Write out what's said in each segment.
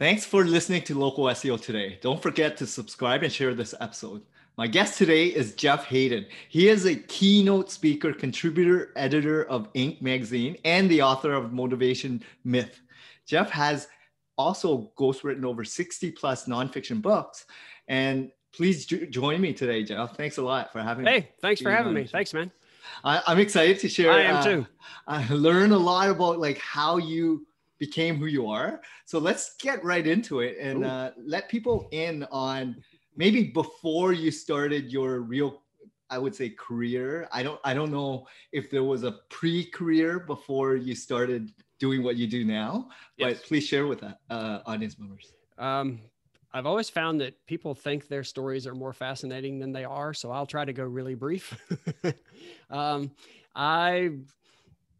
Thanks for listening to Local SEO today. Don't forget to subscribe and share this episode. My guest today is Jeff Haden. He is a keynote speaker, contributor, editor of Inc. magazine, and the author of Motivation Myth. Jeff has also ghostwritten over 60 plus nonfiction books. And please jo- join me today, Jeff. Thanks a lot for having hey, me. Hey, thanks for having me. Thanks, man. I, am excited to share. I am uh, too. I learn a lot about like how you became who you are. So let's get right into it and uh, let people in on maybe before you started your real I would say career. I don't I don't know if there was a pre-career before you started doing what you do now, yes. but please share with uh, audience members. Um, I've always found that people think their stories are more fascinating than they are, so I'll try to go really brief. um, I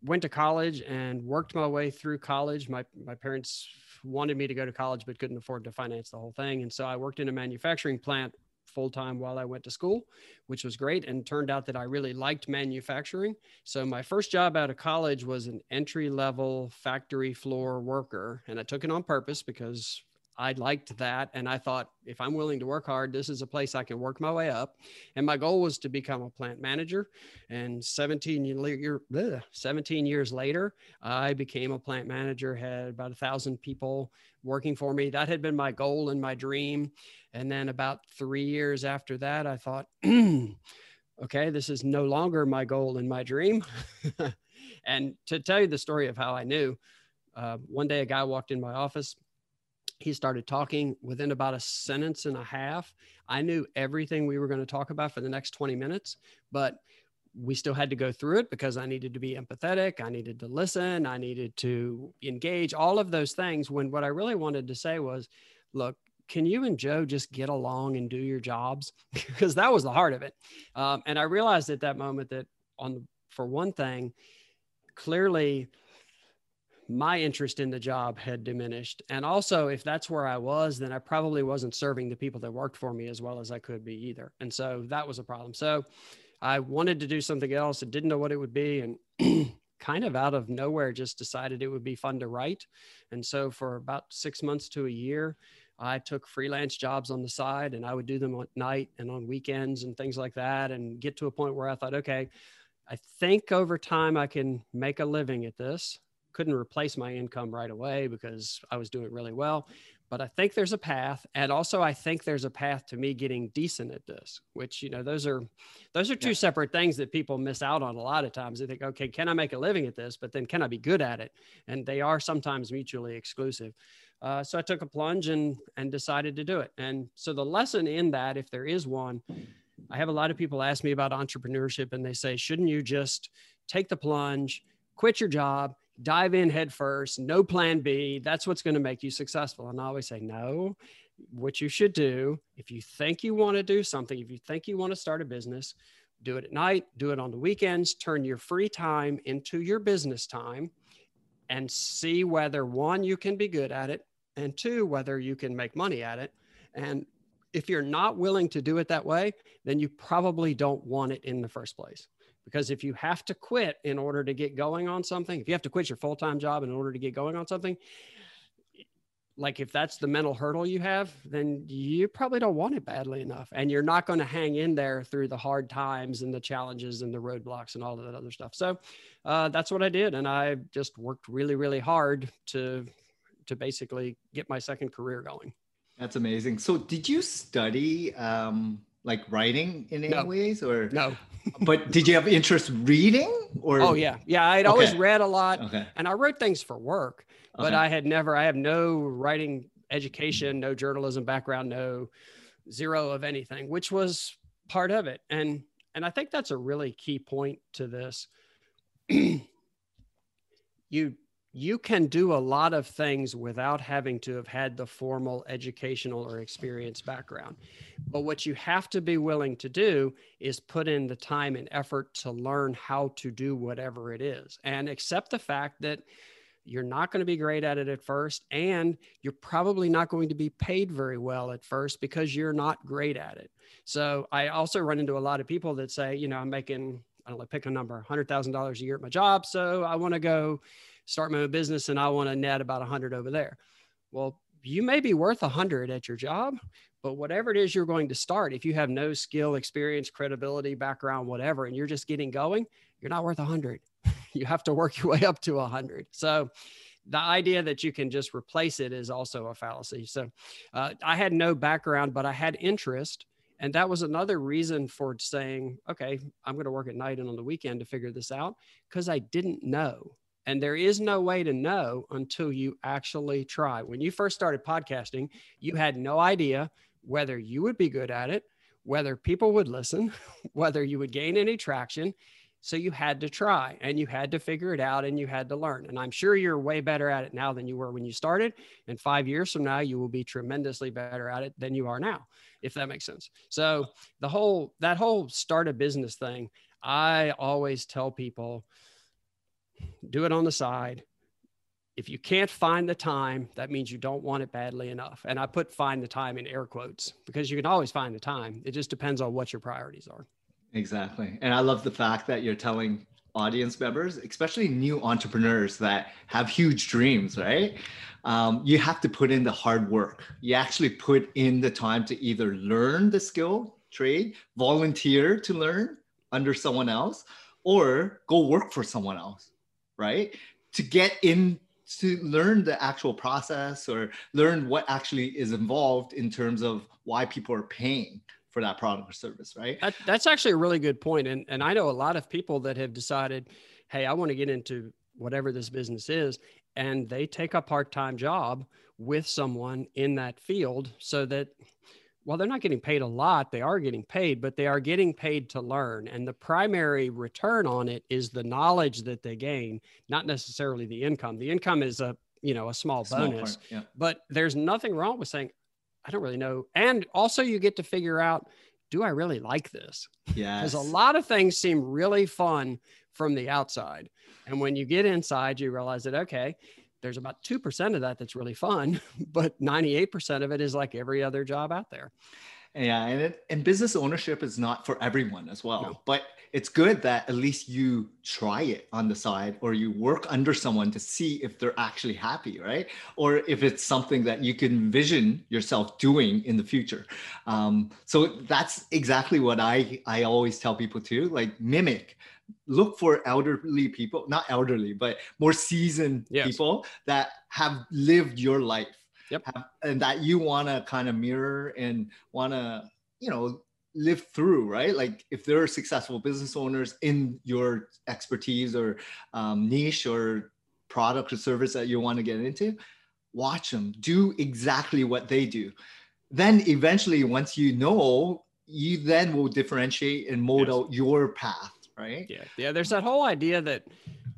went to college and worked my way through college. My my parents wanted me to go to college but couldn't afford to finance the whole thing, and so I worked in a manufacturing plant full time while I went to school, which was great. And turned out that I really liked manufacturing. So my first job out of college was an entry level factory floor worker, and I took it on purpose because I liked that. And I thought, if I'm willing to work hard, this is a place I can work my way up. And my goal was to become a plant manager. And 17, year, 17 years later, I became a plant manager, had about a thousand people working for me. That had been my goal and my dream. And then about three years after that, I thought, okay, this is no longer my goal and my dream. and to tell you the story of how I knew, uh, one day a guy walked in my office he started talking within about a sentence and a half. I knew everything we were going to talk about for the next 20 minutes, but we still had to go through it because I needed to be empathetic. I needed to listen. I needed to engage all of those things. When what I really wanted to say was, look, can you and Joe just get along and do your jobs? because that was the heart of it. Um, and I realized at that moment that on for one thing, clearly my interest in the job had diminished. And also, if that's where I was, then I probably wasn't serving the people that worked for me as well as I could be either. And so that was a problem. So I wanted to do something else and didn't know what it would be. And kind of out of nowhere, just decided it would be fun to write. And so for about six months to a year, I took freelance jobs on the side and I would do them at night and on weekends and things like that and get to a point where I thought, okay, I think over time I can make a living at this couldn't replace my income right away because I was doing really well. But I think there's a path, and also I think there's a path to me getting decent at this. Which you know, those are those are two yeah. separate things that people miss out on a lot of times. They think, okay, can I make a living at this? But then, can I be good at it? And they are sometimes mutually exclusive. Uh, so I took a plunge and and decided to do it. And so the lesson in that, if there is one, I have a lot of people ask me about entrepreneurship, and they say, shouldn't you just take the plunge, quit your job, dive in head first, no plan B. That's what's going to make you successful. And I always say, no, what you should do, if you think you want to do something, if you think you want to start a business, do it at night, do it on the weekends, turn your free time into your business time and see whether one, you can be good at it, and two, whether you can make money at it. And if you're not willing to do it that way, then you probably don't want it in the first place. Because if you have to quit in order to get going on something, if you have to quit your full time job in order to get going on something, like if that's the mental hurdle you have, then you probably don't want it badly enough. And you're not going to hang in there through the hard times and the challenges and the roadblocks and all of that other stuff. So uh, that's what I did. And I just worked really, really hard to to basically get my second career going. That's amazing. So did you study um, like writing in any no. ways or no? but did you have interest reading or oh yeah yeah i'd okay. always read a lot okay. and i wrote things for work but okay. i had never i have no writing education no journalism background no zero of anything which was part of it and and i think that's a really key point to this you you can do a lot of things without having to have had the formal educational or experience background. But what you have to be willing to do is put in the time and effort to learn how to do whatever it is and accept the fact that you're not going to be great at it at first and you're probably not going to be paid very well at first because you're not great at it. So I also run into a lot of people that say, you know, I'm making I don't know, pick a number, $100,000 a year at my job. So I want to go start my own business and I want to net about 100 over there. Well, you may be worth 100 at your job, but whatever it is you're going to start, if you have no skill, experience, credibility, background, whatever, and you're just getting going, you're not worth 100. you have to work your way up to 100. So the idea that you can just replace it is also a fallacy. So uh, I had no background, but I had interest. And that was another reason for saying, okay, I'm going to work at night and on the weekend to figure this out because I didn't know. And there is no way to know until you actually try. When you first started podcasting, you had no idea whether you would be good at it, whether people would listen, whether you would gain any traction. So you had to try and you had to figure it out and you had to learn. And I'm sure you're way better at it now than you were when you started. And five years from now, you will be tremendously better at it than you are now, if that makes sense. So the whole, that whole start a business thing, I always tell people, do it on the side. If you can't find the time, that means you don't want it badly enough. And I put find the time in air quotes because you can always find the time. It just depends on what your priorities are. Exactly. And I love the fact that you're telling audience members, especially new entrepreneurs that have huge dreams, right? Um, you have to put in the hard work. You actually put in the time to either learn the skill, trade, volunteer to learn under someone else, or go work for someone else right? To get in to learn the actual process or learn what actually is involved in terms of why people are paying for that product or service, right? That, that's actually a really good point. And, and I know a lot of people that have decided, hey, I want to get into whatever this business is. And they take a part time job with someone in that field so that well, they're not getting paid a lot. They are getting paid, but they are getting paid to learn. And the primary return on it is the knowledge that they gain, not necessarily the income. The income is a, you know, a small, small bonus, part, yeah. but there's nothing wrong with saying, I don't really know. And also you get to figure out, do I really like this? Yeah. Because a lot of things seem really fun from the outside. And when you get inside, you realize that, okay, there's about 2% of that that's really fun, but 98% of it is like every other job out there. Yeah, and it, and business ownership is not for everyone as well. No. But it's good that at least you try it on the side or you work under someone to see if they're actually happy, right? Or if it's something that you can envision yourself doing in the future. Um, so that's exactly what I I always tell people to like mimic look for elderly people, not elderly, but more seasoned yes. people that have lived your life. Yep. Have, and that you want to kind of mirror and want to, you know, live through, right? Like if there are successful business owners in your expertise or um, niche or product or service that you want to get into, watch them do exactly what they do. Then eventually, once you know, you then will differentiate and mold yes. out your path right? Yeah. Yeah. There's that whole idea that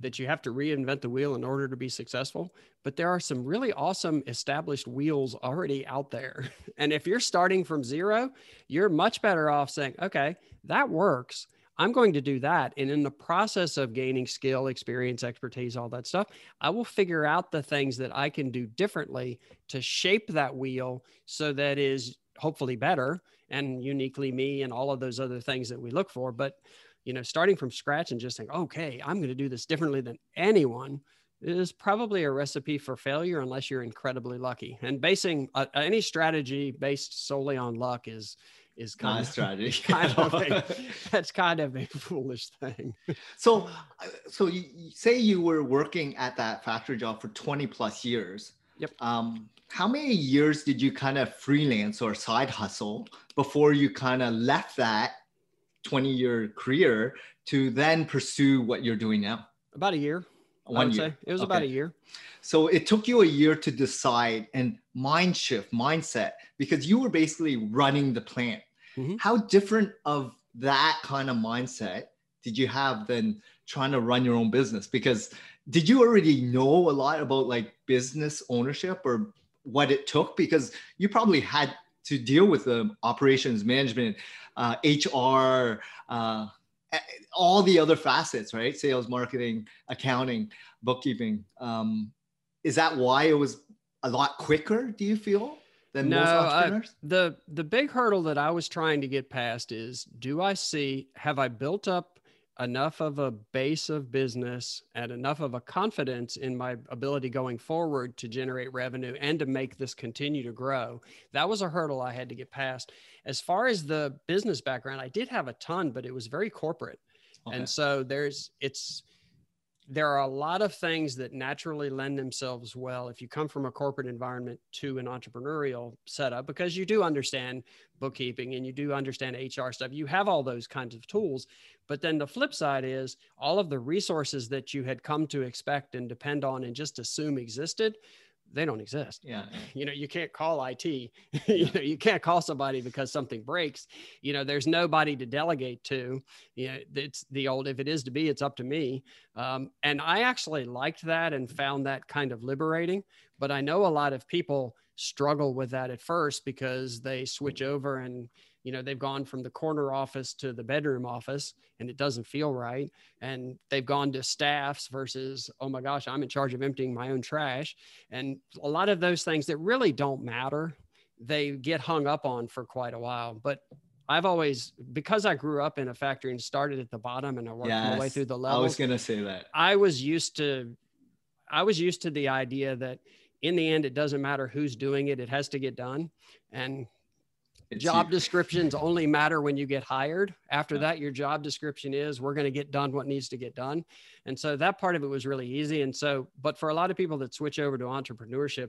that you have to reinvent the wheel in order to be successful. But there are some really awesome established wheels already out there. And if you're starting from zero, you're much better off saying, okay, that works. I'm going to do that. And in the process of gaining skill, experience, expertise, all that stuff, I will figure out the things that I can do differently to shape that wheel so that is hopefully better and uniquely me and all of those other things that we look for. But you know, starting from scratch and just saying, okay, I'm going to do this differently than anyone is probably a recipe for failure unless you're incredibly lucky. And basing uh, any strategy based solely on luck is is kind of strategy. kind of a, that's kind of a foolish thing. So, uh, so you say you were working at that factory job for 20 plus years. Yep. Um, how many years did you kind of freelance or side hustle before you kind of left that 20 year career to then pursue what you're doing now? About a year. One year. Say. It was okay. about a year. So it took you a year to decide and mind shift, mindset, because you were basically running the plant. Mm-hmm. How different of that kind of mindset did you have than trying to run your own business? Because did you already know a lot about like business ownership or what it took? Because you probably had to deal with the operations management, uh, HR, uh, all the other facets, right? Sales, marketing, accounting, bookkeeping. Um, is that why it was a lot quicker? Do you feel than no, most entrepreneurs? I, the the big hurdle that I was trying to get past is: Do I see? Have I built up enough of a base of business and enough of a confidence in my ability going forward to generate revenue and to make this continue to grow. That was a hurdle I had to get past. As far as the business background, I did have a ton, but it was very corporate. Okay. And so there's, it's, there are a lot of things that naturally lend themselves well if you come from a corporate environment to an entrepreneurial setup because you do understand bookkeeping and you do understand HR stuff. You have all those kinds of tools. But then the flip side is all of the resources that you had come to expect and depend on and just assume existed they don't exist. Yeah. You know, you can't call IT. you know, you can't call somebody because something breaks. You know, there's nobody to delegate to. You know, it's the old if it is to be, it's up to me. Um, and I actually liked that and found that kind of liberating. But I know a lot of people struggle with that at first because they switch over and you know they've gone from the corner office to the bedroom office and it doesn't feel right and they've gone to staffs versus oh my gosh i'm in charge of emptying my own trash and a lot of those things that really don't matter they get hung up on for quite a while but I've always because I grew up in a factory and started at the bottom and I worked yes, my way through the levels. I was gonna say that. I was used to I was used to the idea that in the end it doesn't matter who's doing it, it has to get done. And job descriptions only matter when you get hired. After that, your job description is we're going to get done what needs to get done. And so that part of it was really easy. And so, but for a lot of people that switch over to entrepreneurship,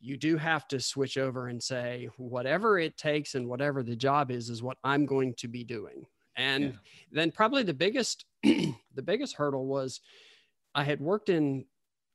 you do have to switch over and say, whatever it takes and whatever the job is, is what I'm going to be doing. And yeah. then probably the biggest, the biggest hurdle was I had worked in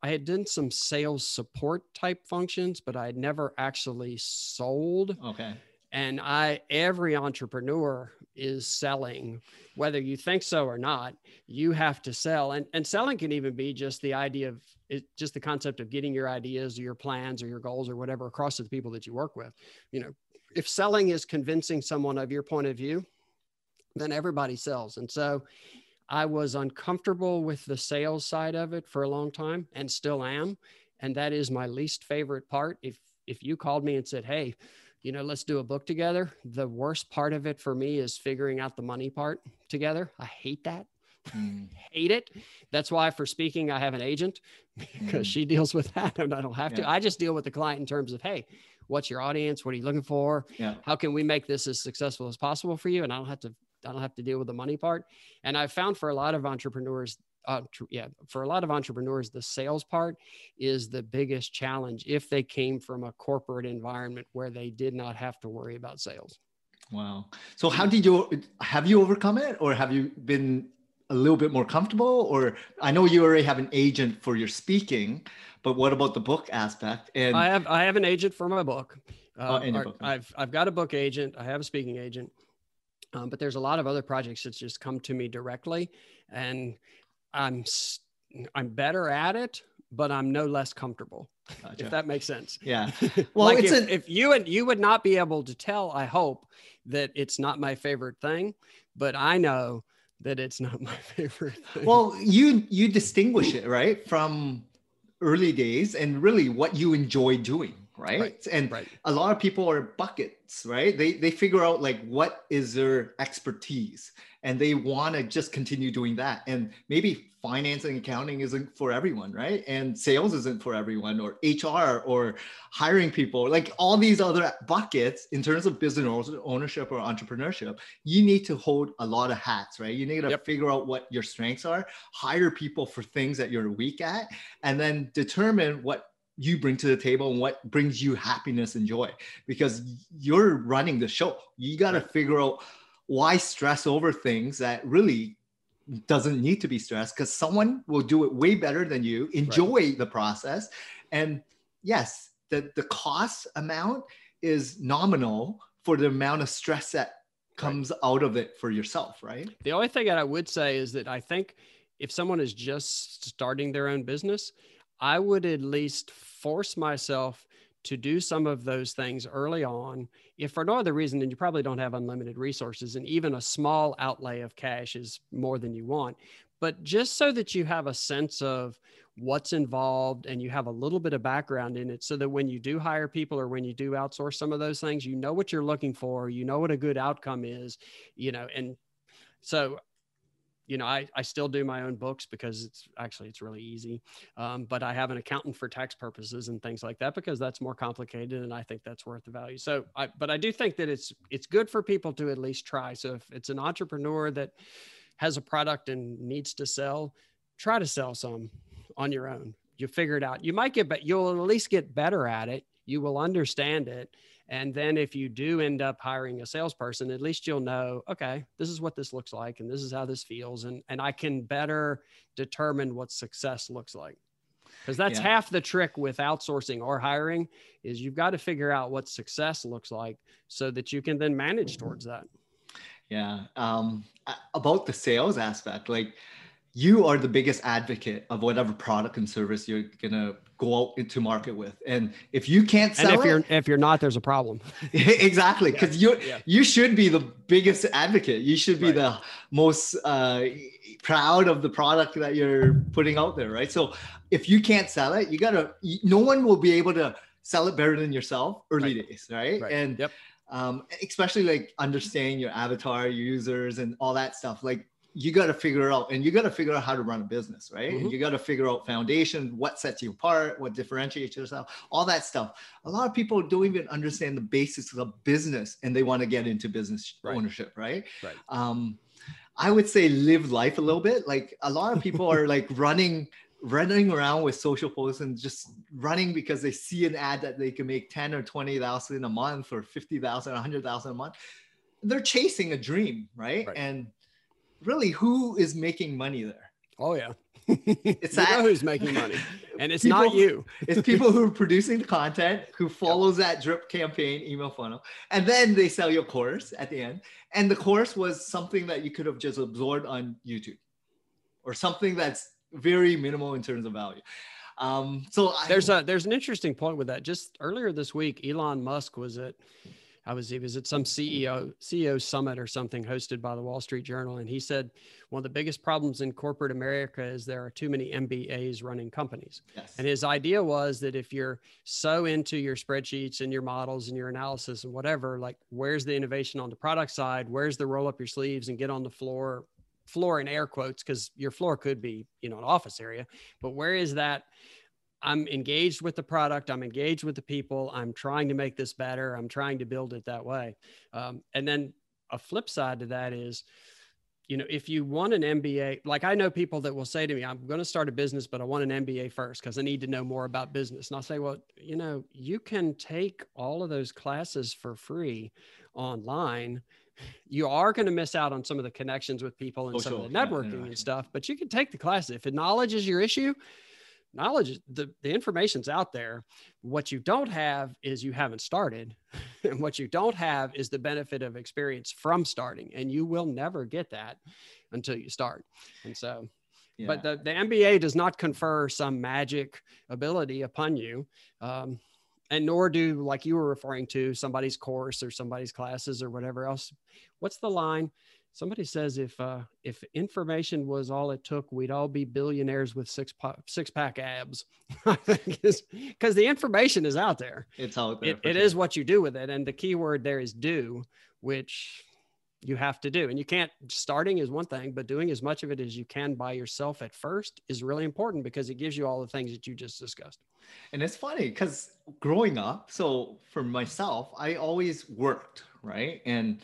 I had done some sales support type functions, but I had never actually sold. Okay and i every entrepreneur is selling whether you think so or not you have to sell. And, and selling can even be just the idea of it, just the concept of getting your ideas or your plans or your goals or whatever across to the people that you work with. You know if selling is convincing someone of your point of view then everybody sells. And so i was uncomfortable with the sales side of it for a long time and still am. And that is my least favorite part. If if you called me and said hey you know, let's do a book together. The worst part of it for me is figuring out the money part together. I hate that. Mm. hate it. That's why for speaking, I have an agent because mm. she deals with that and I don't have yeah. to. I just deal with the client in terms of, hey, what's your audience? What are you looking for? Yeah. How can we make this as successful as possible for you? And I don't have to I don't have to deal with the money part. And I've found for a lot of entrepreneurs uh, yeah, for a lot of entrepreneurs, the sales part is the biggest challenge if they came from a corporate environment where they did not have to worry about sales. Wow. So how did you have you overcome it or have you been a little bit more comfortable or I know you already have an agent for your speaking, but what about the book aspect? And I have I have an agent for my book. Uh, oh, book. I've I've got a book agent. I have a speaking agent. Um, but there's a lot of other projects that just come to me directly and I'm I'm better at it, but I'm no less comfortable. Gotcha. If that makes sense. Yeah. Well, like it's if, a- if you and you would not be able to tell, I hope that it's not my favorite thing, but I know that it's not my favorite thing. Well, you you distinguish it right from early days and really what you enjoy doing right, right. and right. a lot of people are buckets right they they figure out like what is their expertise and they want to just continue doing that and maybe finance and accounting isn't for everyone right and sales isn't for everyone or hr or hiring people like all these other buckets in terms of business ownership or entrepreneurship you need to hold a lot of hats right you need to yep. figure out what your strengths are hire people for things that you're weak at and then determine what you bring to the table and what brings you happiness and joy. Because you're running the show. You got to figure out why stress over things that really doesn't need to be stressed because someone will do it way better than you enjoy right. the process. And yes the, the cost amount is nominal for the amount of stress that comes right. out of it for yourself right? The only thing that i would say is that i think if someone is just starting their own business, I would at least force myself to do some of those things early on. If for no other reason, then you probably don't have unlimited resources, and even a small outlay of cash is more than you want. But just so that you have a sense of what's involved and you have a little bit of background in it, so that when you do hire people or when you do outsource some of those things, you know what you're looking for, you know what a good outcome is, you know, and so you know, I, I still do my own books because it's actually it's really easy. Um, but I have an accountant for tax purposes and things like that because that's more complicated and I think that's worth the value. So I but I do think that it's it's good for people to at least try. So if it's an entrepreneur that has a product and needs to sell, try to sell some on your own. You figure it out. You might get but you'll at least get better at it. You will understand it and then if you do end up hiring a salesperson, at least you'll know, okay, this is what this looks like and this is how this feels. And, and I can better determine what success looks like. Because that's yeah. half the trick with outsourcing or hiring is you've got to figure out what success looks like so that you can then manage towards that. Yeah. Um, about the sales aspect, like you are the biggest advocate of whatever product and service you're gonna go out into market with. And if you can't sell and if it, you're if you're not, there's a problem. exactly. Because yeah. you yeah. you should be the biggest advocate. You should be right. the most uh, proud of the product that you're putting out there, right? So if you can't sell it, you gotta no one will be able to sell it better than yourself early right. days, right? right. And yep. um, especially like understanding your avatar, your users, and all that stuff. Like you got to figure out and you got to figure out how to run a business right mm-hmm. you got to figure out foundation what sets you apart what differentiates yourself all that stuff a lot of people don't even understand the basics of business and they want to get into business right. ownership right right um, i would say live life a little bit like a lot of people are like running running around with social posts and just running because they see an ad that they can make 10 or 20,000 a month or 50,000 100,000 a month they're chasing a dream right. right. and really who is making money there? Oh yeah. it's you that, know who's making money, and it's people, not you. it's people who are producing the content, who follows yep. that drip campaign email funnel, and then they sell your course at the end. And the course was something that you could have just absorbed on YouTube, or something that's very minimal in terms of value. Um, so I, there's a there's an interesting point with that. Just earlier this week, Elon Musk was at I was he was at some CEO CEO summit or something hosted by the Wall Street Journal, and he said one of the biggest problems in corporate America is there are too many MBAs running companies. Yes. And his idea was that if you're so into your spreadsheets and your models and your analysis and whatever, like where's the innovation on the product side? Where's the roll up your sleeves and get on the floor? Floor in air quotes because your floor could be you know an office area, but where is that? I'm engaged with the product. I'm engaged with the people. I'm trying to make this better. I'm trying to build it that way. Um, and then a flip side to that is, you know, if you want an MBA, like I know people that will say to me, I'm going to start a business, but I want an MBA first because I need to know more about business. And I'll say, well, you know, you can take all of those classes for free online. You are going to miss out on some of the connections with people and oh, some sure. of the networking yeah, and stuff, but you can take the class. If knowledge is your issue, knowledge the, the information's out there. What you don't have is you haven't started and what you don't have is the benefit of experience from starting and you will never get that until you start. And so yeah. but the, the mba does not confer some magic ability upon you um, and nor do like you were referring to somebody's course or somebody's classes or whatever else. What's the line somebody says if uh, if information was all it took, we'd all be billionaires with six six pack abs. Because the information is out there. It's out there. It, it sure. is what you do with it, and the key word there is do, which you have to do. And you can't. Starting is one thing, but doing as much of it as you can by yourself at first is really important because it gives you all the things that you just discussed. And it's funny because growing up, so for myself, I always worked right and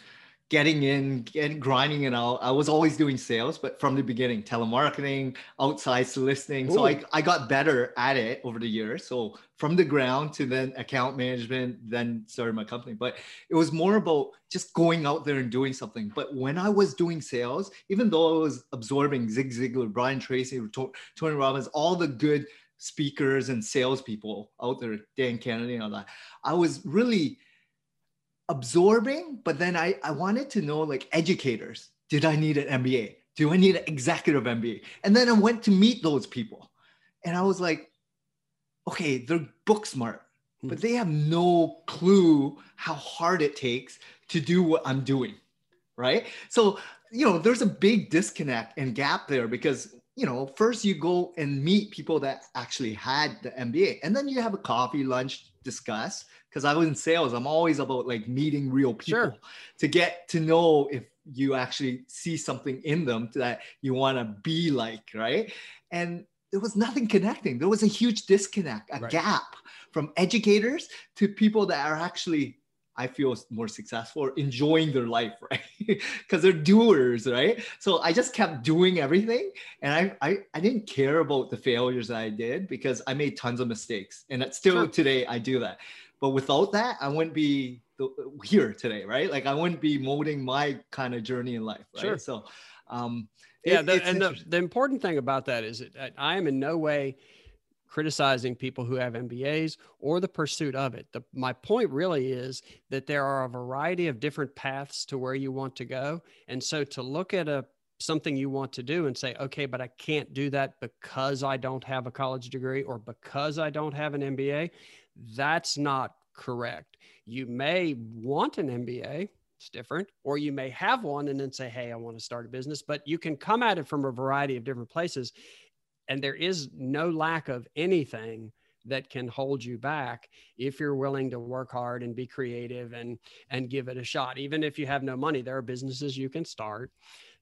getting in, and grinding it out. I was always doing sales, but from the beginning, telemarketing, outside soliciting. Ooh. So I, I got better at it over the years. So from the ground to then account management, then started my company. But it was more about just going out there and doing something. But when I was doing sales, even though I was absorbing Zig Ziglar, Brian Tracy, Tony Robbins, all the good speakers and salespeople out there, Dan Kennedy and all that, I was really absorbing, but then I, I wanted to know like educators. Did I need an MBA? do I need an executive MBA? And then I went to meet those people. And I was like, okay, they're book smart, hmm. but they have no clue how hard it takes to do what I'm doing. Right. So, you know, there's a big disconnect and gap there because, you know, first you go and meet people that actually had the MBA, and then you have a coffee, lunch, discuss. Because I was in sales, I'm always about like meeting real people sure. to get to know if you actually see something in them that you want to be like, right? And there was nothing connecting. There was a huge disconnect, a right. gap from educators to people that are actually, I feel, more successful enjoying their life, right? Because they're doers, right? So I just kept doing everything. And I, I, I didn't care about the failures that I did because I made tons of mistakes. And still sure. today, I do that. But without that, I wouldn't be here today, right? Like I wouldn't be molding my kind of journey in life, right? Sure. So, um, yeah, it, the, and the, the important thing about that is that I am in no way criticizing people who have MBAs or the pursuit of it. The, my point really is that there are a variety of different paths to where you want to go, and so to look at a something you want to do and say, okay, but I can't do that because I don't have a college degree or because I don't have an MBA, that's not correct. You may want an MBA, it's different, or you may have one and then say, hey, I want to start a business, but you can come at it from a variety of different places. And there is no lack of anything that can hold you back if you're willing to work hard and be creative and and give it a shot. Even if you have no money there are businesses you can start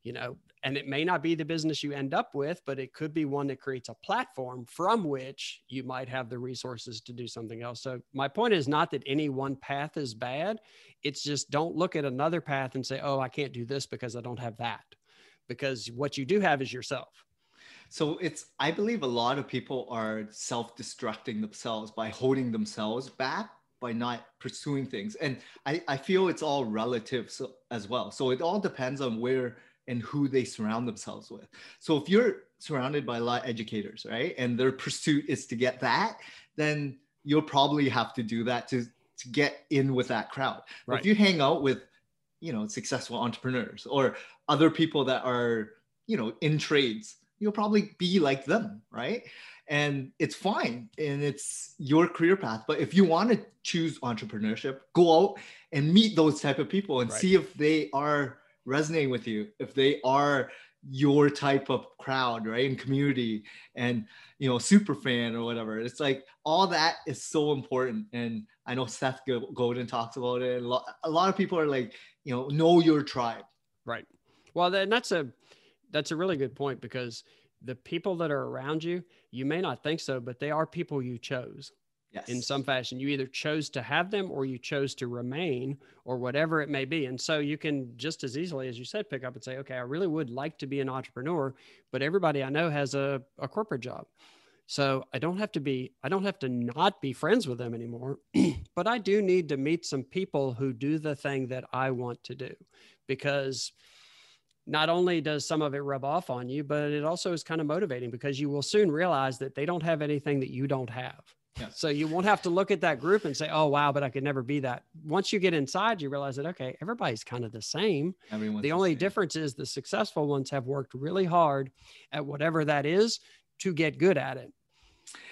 you know and it may not be the business you end up with but it could be one that creates a platform from which you might have the resources to do something else. So my point is not that any one path is bad. It's just don't look at another path and say oh i can't do this because i don't have that because what you do have is yourself so it's i believe a lot of people are self-destructing themselves by holding themselves back by not pursuing things and i, I feel it's all relative so, as well so it all depends on where and who they surround themselves with. So if you're surrounded by a lot of educators, right, and their pursuit is to get that, then you'll probably have to do that to to get in with that crowd. Right. If you hang out with, you know, successful entrepreneurs or other people that are, you know, in trades, you'll probably be like them, right? And it's fine and it's your career path. But if you want to choose entrepreneurship, go out and meet those type of people and right. see if they are resonating with you, if they are your type of crowd, right? And community and you know, super fan or whatever. It's like all that is so important. And I know Seth Godin talks about it. A lot, a lot of people are like, you know, know your tribe. Right. Well, then that's a that's a really good point because the people that are around you, you may not think so, but they are people you chose yes. in some fashion. You either chose to have them or you chose to remain or whatever it may be. And so you can just as easily, as you said, pick up and say, okay, I really would like to be an entrepreneur, but everybody I know has a, a corporate job. So I don't have to be, I don't have to not be friends with them anymore, but I do need to meet some people who do the thing that I want to do because not only does some of it rub off on you, but it also is kind of motivating because you will soon realize that they don't have anything that you don't have. Yeah. So you won't have to look at that group and say, "Oh, wow, but I could never be that." Once you get inside, you realize that okay, everybody's kind of the same. Everyone's the only difference is the successful ones have worked really hard at whatever that is to get good at it.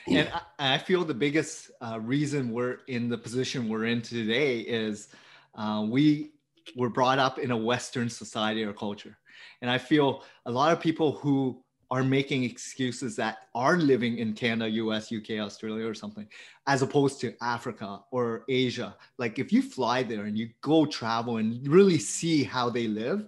And I, I feel the biggest uh, reason we're in the position we're in today is uh, we were brought up in a Western society or culture, and I feel a lot of people who are making excuses that are living in Canada, US, UK, Australia, or something, as opposed to Africa or Asia. Like if you fly there and you go travel and really see how they live,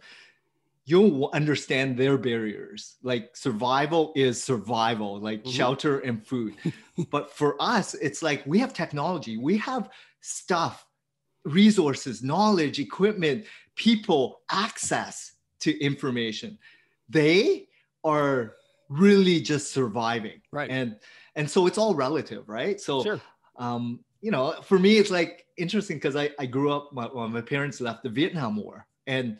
you'll understand their barriers. Like survival is survival, like mm-hmm. shelter and food. but for us, it's like we have technology, we have stuff, resources, knowledge, equipment, people, access to information. They are really just surviving. Right. And and so it's all relative right? So sure. um you know for me it's like interesting because I, I grew up my, well, my parents left the vietnam war. And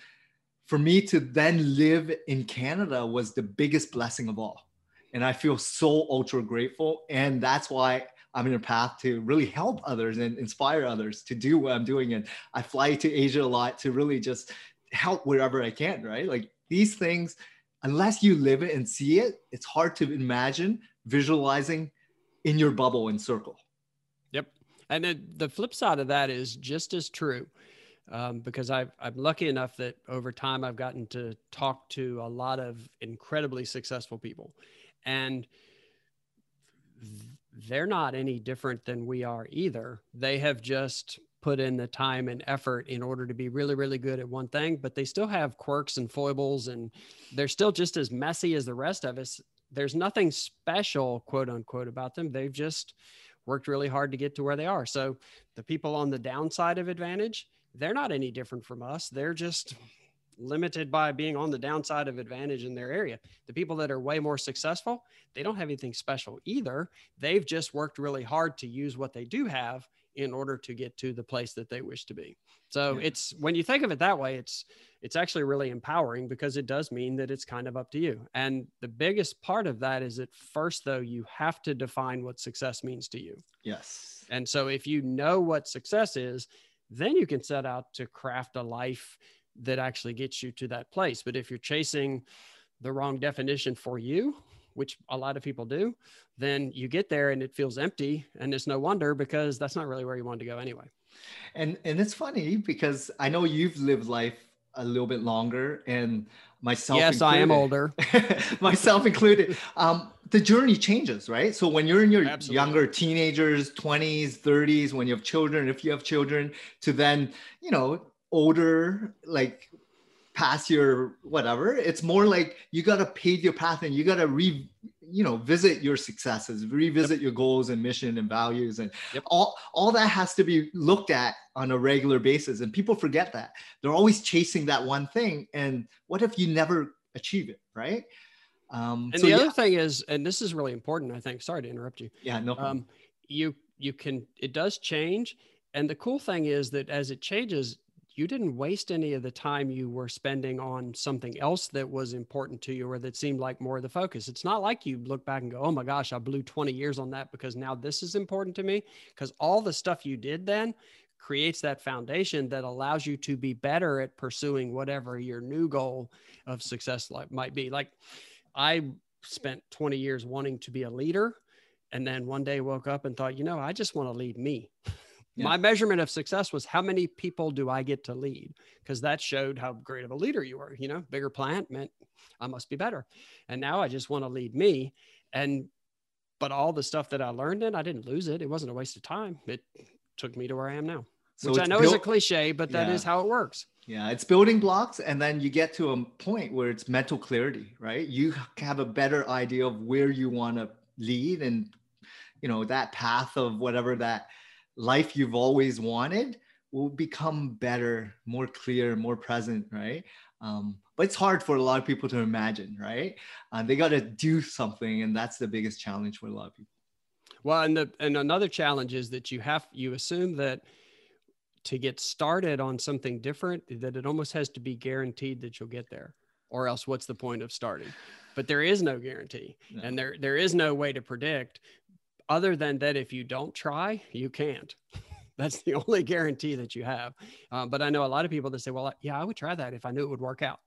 for me to then live in canada was the biggest blessing of all. And i feel so ultra grateful. And that's why i'm in a path to really help others and inspire others to do what i'm doing and i fly to asia a lot to really just help wherever i can right like these things unless you live it and see it, it's hard to imagine visualizing in your bubble and circle. Yep. And then the flip side of that is just as true. Um, because i am lucky enough that over time I've gotten to talk to a lot of incredibly successful people. And they're not any different than we are either. They have just put in the time and effort in order to be really, really good at one thing, but they still have quirks and foibles and they're still just as messy as the rest of us. There's nothing special, quote unquote, about them. They've just worked really hard to get to where they are. So the people on the downside of advantage, they're not any different from us. They're just limited by being on the downside of advantage in their area. The people that are way more successful, they don't have anything special either. They've just worked really hard to use what they do have in order to get to the place that they wish to be. So yeah. it's when you think of it that way, it's it's actually really empowering because it does mean that it's kind of up to you. And the biggest part of that is that first though you have to define what success means to you. Yes. And so if you know what success is, then you can set out to craft a life that actually gets you to that place. But if you're chasing the wrong definition for you, which a lot of people do, then you get there and it feels empty. And it's no wonder because that's not really where you want to go anyway. And and it's funny because I know you've lived life a little bit longer and myself yes included, i am older myself included um, the journey changes right so when you're in your Absolutely. younger teenagers 20s 30s when you have children if you have children to then you know older like past your whatever it's more like you got to pave your path and you got to re you know visit your successes revisit yep. your goals and mission and values and yep. all all that has to be looked at on a regular basis and people forget that they're always chasing that one thing and what if you never achieve it right um and so the other yeah. thing is and this is really important i think sorry to interrupt you yeah no um you you can it does change and the cool thing is that as it changes you didn't waste any of the time you were spending on something else that was important to you or that seemed like more of the focus. It's not like you look back and go, oh my gosh, I blew 20 years on that because now this is important to me. Because all the stuff you did then creates that foundation that allows you to be better at pursuing whatever your new goal of success might be. Like I spent 20 years wanting to be a leader. And then one day woke up and thought, you know, I just want to lead me. Yeah. My measurement of success was how many people do I get to lead? Because that showed how great of a leader you were. You know, bigger plant meant I must be better. And now I just want to lead me. And, but all the stuff that I learned in, I didn't lose it. It wasn't a waste of time. It took me to where I am now, so which I know built, is a cliche, but that yeah. is how it works. Yeah, it's building blocks. And then you get to a point where it's mental clarity, right? You have a better idea of where you want to lead and, you know, that path of whatever that life you've always wanted will become better, more clear, more present, right? Um, but it's hard for a lot of people to imagine, right? Uh, they got to do something, and that's the biggest challenge for a lot of people. Well, and the and another challenge is that you have you assume that to get started on something different, that it almost has to be guaranteed that you'll get there, or else what's the point of starting? But there is no guarantee, no. and there there is no way to predict other than that if you don't try you can't. That's the only guarantee that you have. Um, but i know a lot of people that say well yeah i would try that if i knew it would work out.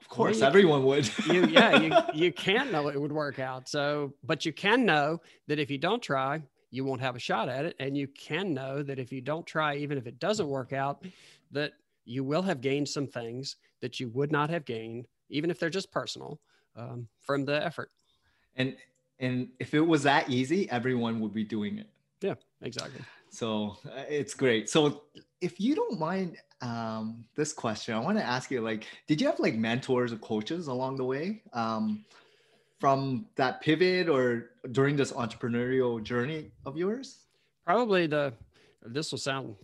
Of course well, everyone would. you, yeah you, you can't know it would work out. So but you can know that if you don't try you won't have a shot at it. And you can know that if you don't try even if it doesn't work out that you will have gained some things that you would not have gained even if they're just personal um, from the effort. And and if it was that easy everyone would be doing it. Yeah exactly. So uh, it's great. So if you don't mind um, this question i want to ask you like did you have like mentors or coaches along the way um, from that pivot or during this entrepreneurial journey of yours? Probably the this will sound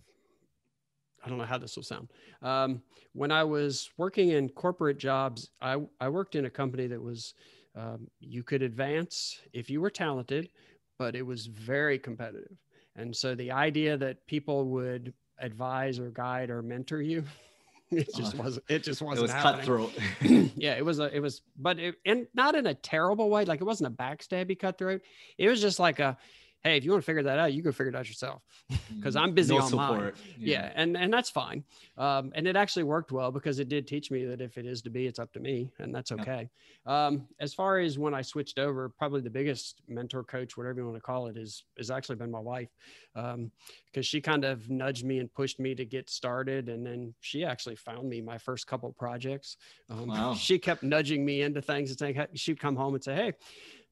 i don't know how this will sound. Um, when i was working in corporate jobs I, I worked in a company that was um, you could advance if you were talented, but it was very competitive. And so the idea that people would advise or guide or mentor you, it just uh, wasn't. It just wasn't. It was happening. cutthroat. yeah, it was. A, it was, but it, and not in a terrible way. Like it wasn't a backstabby cutthroat. It was just like a, hey, if you want to figure that out, you go figure it out yourself because I'm busy No on mine. support. Yeah. and and that's fine. Um, and it actually worked well because it did teach me that if it is to be, it's up to me, and that's Yeah. okay. Um, as far as when I switched over, probably the biggest mentor, coach, whatever you want to call it, is is actually been my wife, because she kind of nudged me and pushed me to get started, and then she actually found me my first couple projects. Um, Wow. She kept nudging me into things and saying she'd come home and say, "Hey,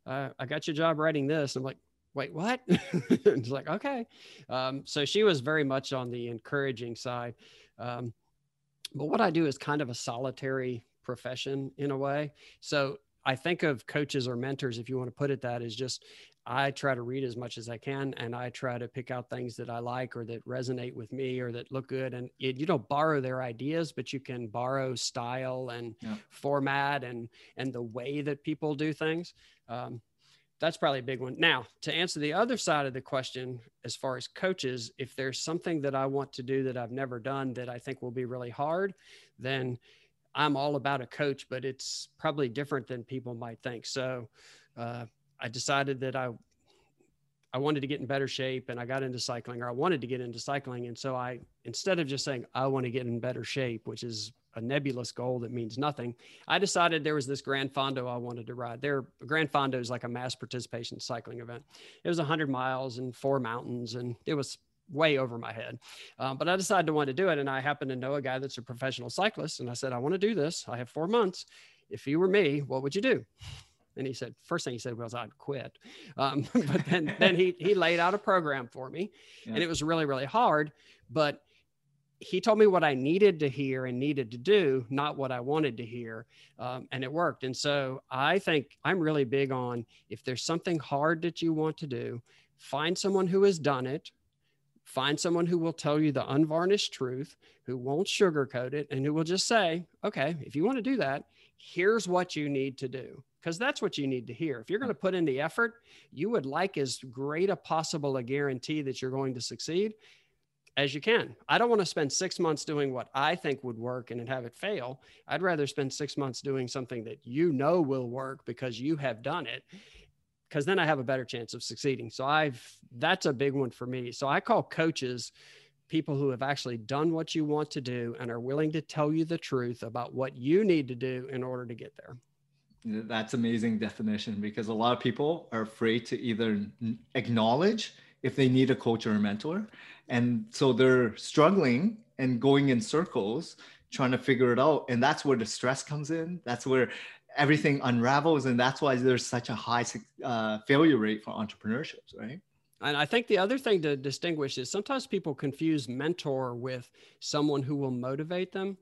uh, I got your job writing this." I'm like, "Wait, what?" it's like, "Okay." Um, so she was very much on the encouraging side. Um, but what I do is kind of a solitary profession in a way. So I think of coaches or mentors, if you want to put it that, is just I try to read as much as I can and I try to pick out things that I like or that resonate with me or that look good. And it, you don't borrow their ideas, but you can borrow style and Yeah. format and and the way that people do things. Um, that's probably a big one. Now, to answer the other side of the question, as far as coaches, if there's something that I want to do that I've never done that I think will be really hard, then I'm all about a coach, but it's probably different than people might think. So uh, I decided that I I wanted to get in better shape and I got into cycling or I wanted to get into cycling. And so I, instead of just saying, I want to get in better shape, which is a nebulous goal that means nothing, I decided there was this Gran Fondo I wanted to ride. There, Gran Fondo is like a mass participation cycling event. It was 100 miles and four mountains, and it was way over my head. Um, but I decided to want to do it. And I happen to know a guy that's a professional cyclist. And I said, I want to do this. I have four months. If you were me, what would you do? And he said, first thing he said was I'd quit. Um, but then, then he, he laid out a program for me Yeah. and it was really, really hard, but he told me what I needed to hear and needed to do, not what I wanted to hear. Um, and it worked. And so I think I'm really big on if there's something hard that you want to do, find someone who has done it, find someone who will tell you the unvarnished truth, who won't sugarcoat it, and who will just say, okay, if you want to do that, here's what you need to do. Because that's what you need to hear. If you're going to put in the effort, you would like as great a possible a guarantee that you're going to succeed as you can. I don't want to spend six months doing what I think would work and have it fail. I'd rather spend six months doing something that you know will work because you have done it. Because then I have a better chance of succeeding. So I've that's a big one for me. So I call coaches people who have actually done what you want to do and are willing to tell you the truth about what you need to do in order to get there. That's amazing definition because a lot of people are afraid to either acknowledge if they need a coach or a mentor. And so they're struggling and going in circles trying to figure it out. And that's where the stress comes in. That's where everything unravels. And that's why there's such a high uh, failure rate for entrepreneurships, right? And I think the other thing to distinguish is sometimes people confuse mentor with someone who will motivate them.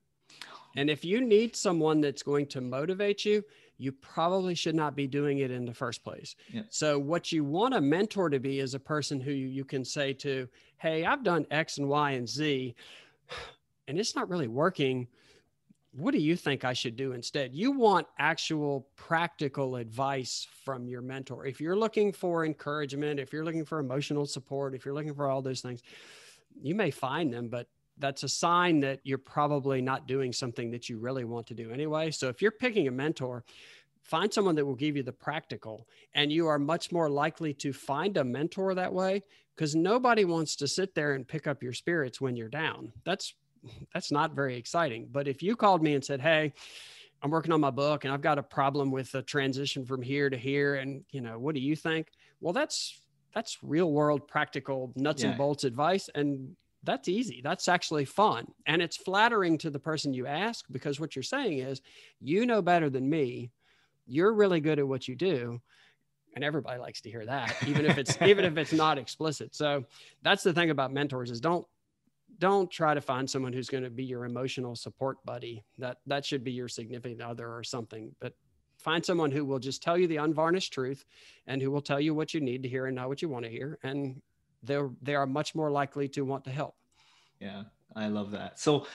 And if you need someone that's going to motivate you, you probably should not be doing it in the first place. Yeah. So, what you want a mentor to be is a person who you, you can say to, Hey, I've done X and Y and Z, and it's not really working. What do you think I should do instead? You want actual practical advice from your mentor. If you're looking for encouragement, if you're looking for emotional support, if you're looking for all those things, you may find them, but that's a sign that you're probably not doing something that you really want to do anyway. So if you're picking a mentor, find someone that will give you the practical, and you are much more likely to find a mentor that way because nobody wants to sit there and pick up your spirits when you're down. That's that's not very exciting. But if you called me and said, "Hey, I'm working on my book and I've got a problem with the transition from here to here and, you know, what do you think?" Well, that's that's real world practical nuts Yeah. and bolts advice and that's easy. That's actually fun. And it's flattering to the person you ask because what you're saying is, you know better than me. You're really good at what you do. And everybody likes to hear that, even if it's even if it's not explicit. So that's the thing about mentors is don't don't try to find someone who's going to be your emotional support buddy. That that should be your significant other or something. But find someone who will just tell you the unvarnished truth and who will tell you what you need to hear and not what you want to hear. And they're they are much more likely to want to help. Yeah, I love that. So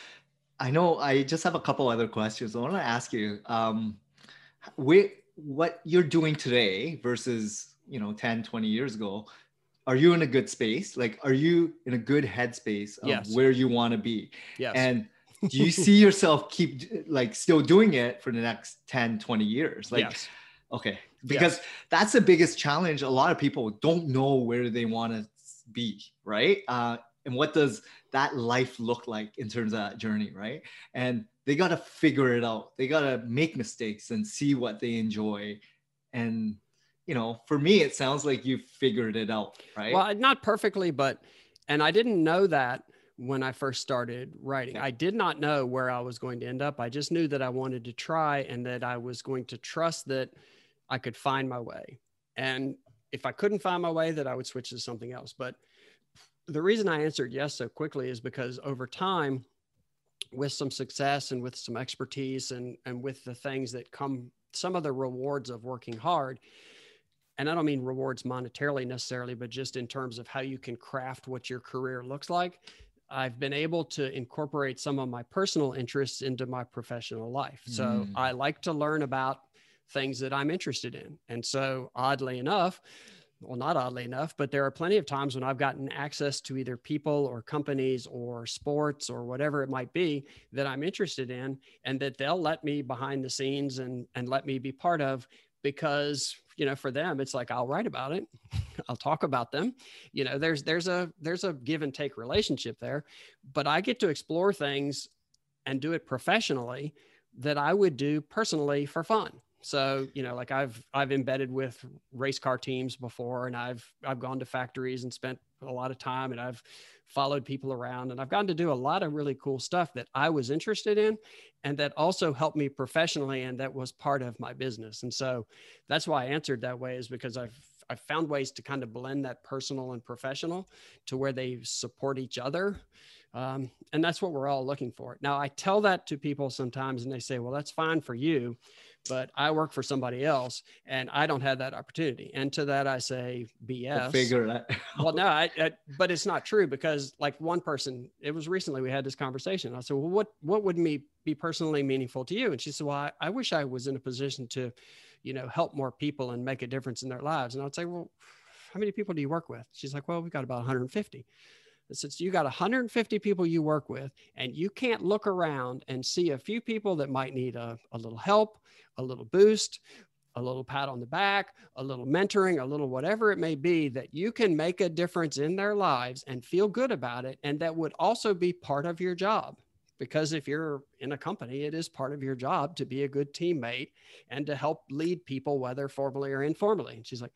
I know I just have a couple other questions. I want to ask you um, where, what you're doing today versus, you know, 10, 20 years ago. Are you in a good space? Like, are you in a good headspace of Yes. where you want to be? Yes. And do you see yourself keep like still doing it for the next 10, 20 years? Like, yes. okay, because Yes. that's the biggest challenge. A lot of people don't know where they want to be, right? Uh, and what does that life look like in terms of that journey, right? And they got to figure it out. They got to make mistakes and see what they enjoy. And you know, for me, it sounds like you figured it out, right? Well, not perfectly, but and I didn't know that when I first started writing. I did not know where I was going to end up. I just knew that I wanted to try and that I was going to trust that I could find my way. And if I couldn't find my way, that I would switch to something else. But the reason I answered yes so quickly is because over time, with some success and with some expertise and and with the things that come some of the rewards of working hard and I don't mean rewards monetarily necessarily, but just in terms of how you can craft what your career looks like. I've been able to incorporate some of my personal interests into my professional life. So Mm. I like to learn about things that I'm interested in. And so, oddly enough, well, not oddly enough, but there are plenty of times when I've gotten access to either people or companies or sports or whatever it might be that I'm interested in, and that they'll let me behind the scenes and, and let me be part of because you know for them it's like i'll write about it. I'll talk about them. You know there's there's a there's a give and take relationship there but i get to explore things and do it professionally that i would do personally for fun so you know like i've i've embedded with race car teams before and i've i've gone to factories and spent a lot of time and i've followed people around and i've gotten to do a lot of really cool stuff that i was interested in and that also helped me professionally and that was part of my business. And so that's why i answered that way is because i've i've found ways to kind of blend that personal and professional to where they support each other um, and that's what we're all looking for. Now i tell that to people sometimes and they say well that's fine for you but i work for somebody else and i don't have that opportunity. And to that i say We'll bs figure that. well no I, I but it's not true because like one person it was recently we had this conversation. I said well what what would me be personally meaningful to you? And she said well I, I wish i was in a position to you know help more people and make a difference in their lives. And i'd say well how many people do you work with? She's like well we've got about 150 Said, so you got 150 people you work with, and you can't look around and see a few people that might need a, a little help, a little boost, a little pat on the back, a little mentoring, a little whatever it may be, that you can make a difference in their lives and feel good about it. And that would also be part of your job. Because if you're in a company, it is part of your job to be a good teammate and to help lead people, whether formally or informally. And she's like,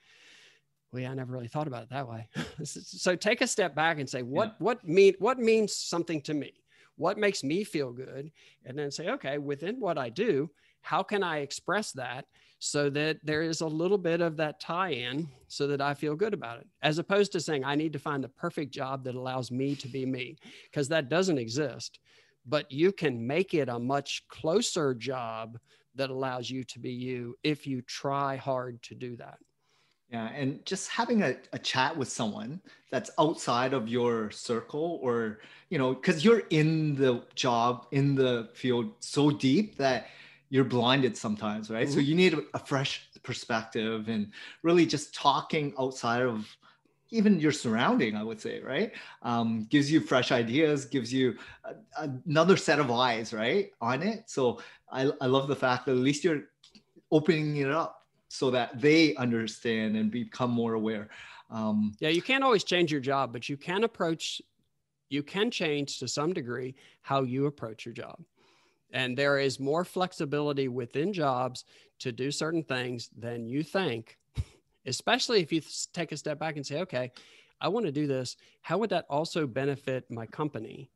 well, yeah, I never really thought about it that way. so take a step back and say, what, Yeah. what mean, what means something to me? What makes me feel good? And then say, okay, within what I do, how can I express that so that there is a little bit of that tie in so that I feel good about it, as opposed to saying, I need to find the perfect job that allows me to be me, because that doesn't exist. But you can make it a much closer job that allows you to be you if you try hard to do that. Yeah, and just having a, a chat with someone that's outside of your circle or, you know, because you're in the job, in the field so deep that you're blinded sometimes, right? So Mhm. you need a, a fresh perspective and really just talking outside of even your surrounding, I would say, right? Um, gives you fresh ideas, gives you a, another set of eyes, right, on it. So I, I love the fact that at least you're opening it up so that they understand and become more aware. Um, Yeah, you can't always change your job, but you can approach, you can change to some degree how you approach your job. And there is more flexibility within jobs to do certain things than you think, especially if you take a step back and say, okay, I want to do this. How would that also benefit my company?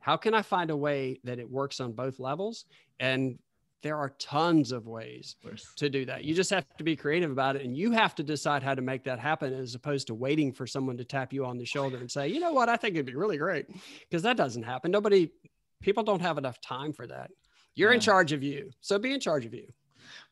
How can I find a way that it works on both levels? And there are tons of ways to do that. You just have to be creative about it and you have to decide how to make that happen as opposed to waiting for someone to tap you on the shoulder and say, you know what, I think it'd be really great. Because that doesn't happen. Nobody, people don't have enough time for that. You're in charge of you. So be in charge of you.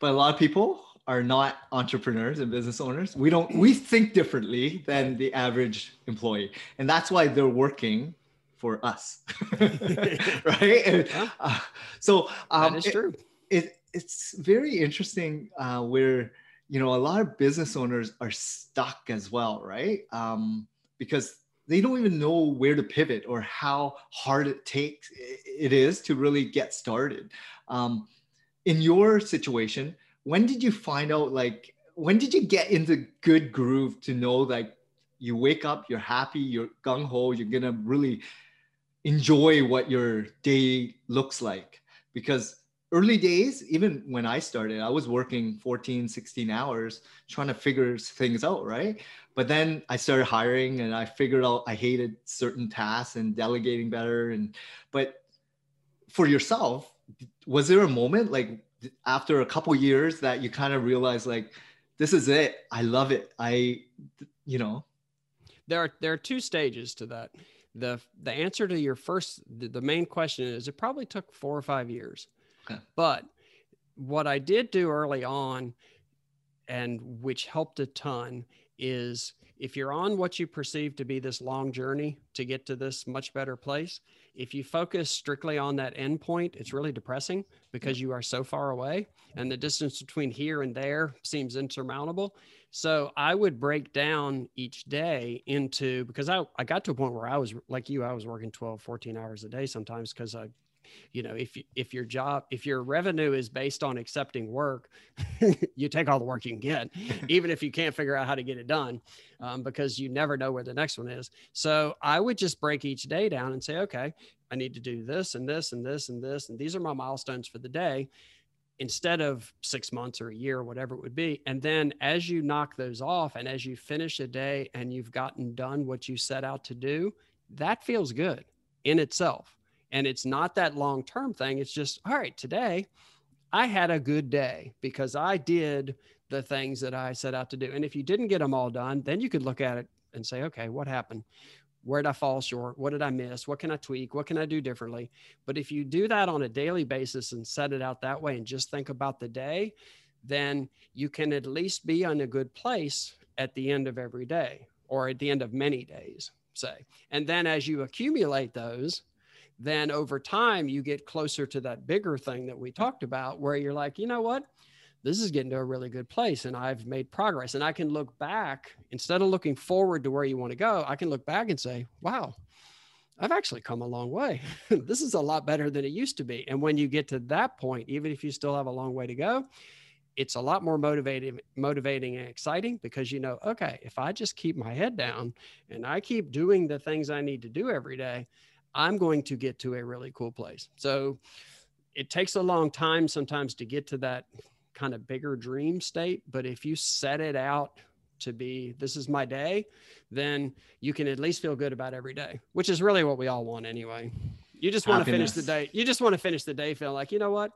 But a lot of people are not entrepreneurs and business owners. We don't, we think differently than the average employee. And that's why they're working for us. right. And, uh, so um, that is true. it it's very interesting uh, where you know a lot of business owners are stuck as well right um, because they don't even know where to pivot or how hard it takes it is to really get started um, in your situation when did you find out like when did you get into good groove to know like you wake up, you're happy, you're gung ho, you're gonna really enjoy what your day looks like? Because early days, even when I started, I was working 14, 16 hours trying to figure things out, right? But then I started hiring and I figured out I hated certain tasks and delegating better. And but for yourself, was there a moment like after a couple years that you kind of realized like this is it i love it i you know there are there are two stages to that the the answer to your first the, the main question is it probably took four or five years okay. but what i did do early on and which helped a ton is if you're on what you perceive to be this long journey to get to this much better place if you focus strictly on that end point, it's really depressing because you are so far away and the distance between here and there seems insurmountable. So I would break down each day into because I, I got to a point where I was like you, I was working 12, 14 hours a day sometimes because I you know if if your job if your revenue is based on accepting work you take all the work you can get even if you can't figure out how to get it done um, because you never know where the next one is. So i would just break each day down and say okay i need to do this and this and this and this and these are my milestones for the day instead of six months or a year or whatever it would be. And then as you knock those off and as you finish a day and you've gotten done what you set out to do that feels good in itself and it's not that long term thing. It's just, all right, today I had a good day because I did the things that I set out to do. And if you didn't get them all done, then you could look at it and say, okay, what happened? Where did I fall short? What did I miss? What can I tweak? What can I do differently? But if you do that on a daily basis and set it out that way and just think about the day, then you can at least be in a good place at the end of every day or at the end of many days, say. And then as you accumulate those, then over time you get closer to that bigger thing that we talked about where you're like you know what? This is getting to a really good place and i've made progress. And i can look back instead of looking forward to where you want to go i can look back and say wow i've actually come a long way. This is a lot better than it used to be. And when you get to that point even if you still have a long way to go it's a lot more motivating motivating and exciting because you know okay if i just keep my head down and i keep doing the things i need to do every day I'm going to get to a really cool place. So it takes a long time sometimes to get to that kind of bigger dream state. But if you set it out to be, this is my day, then you can at least feel good about every day, which is really what we all want anyway. You just want to finish the day. You just want to finish the day feeling like, you know what?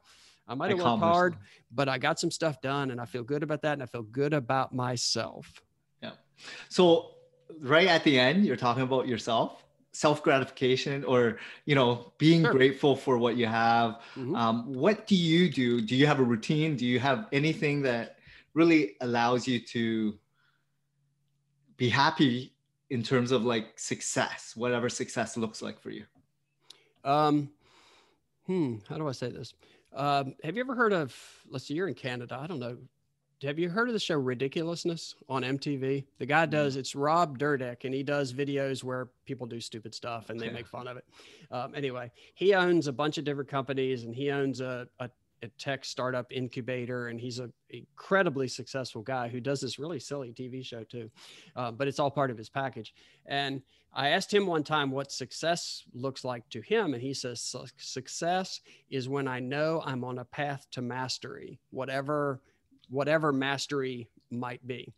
I might have worked hard, but I got some stuff done and I feel good about that. And I feel good about myself. Yeah. So right at the end, you're talking about yourself self gratification or you know being sure. grateful for what you have. Mm-hmm. um, what do you do? Do you have a routine? Do you have anything that really allows you to be happy in terms of like success whatever success looks like for you? Um hmm how do i say this? Um, have you ever heard of let's see you're in canada i don't know have you heard of the show Ridiculousness on MTV? The guy does it's Rob Dyrdek, and he does videos where people do stupid stuff and they make fun of it. Um, anyway, he owns a bunch of different companies, and he owns a, a, a tech startup incubator, and he's an incredibly successful guy who does this really silly TV show too, uh, but it's all part of his package. And I asked him one time what success looks like to him, and he says success is when I know I'm on a path to mastery, whatever whatever mastery might be.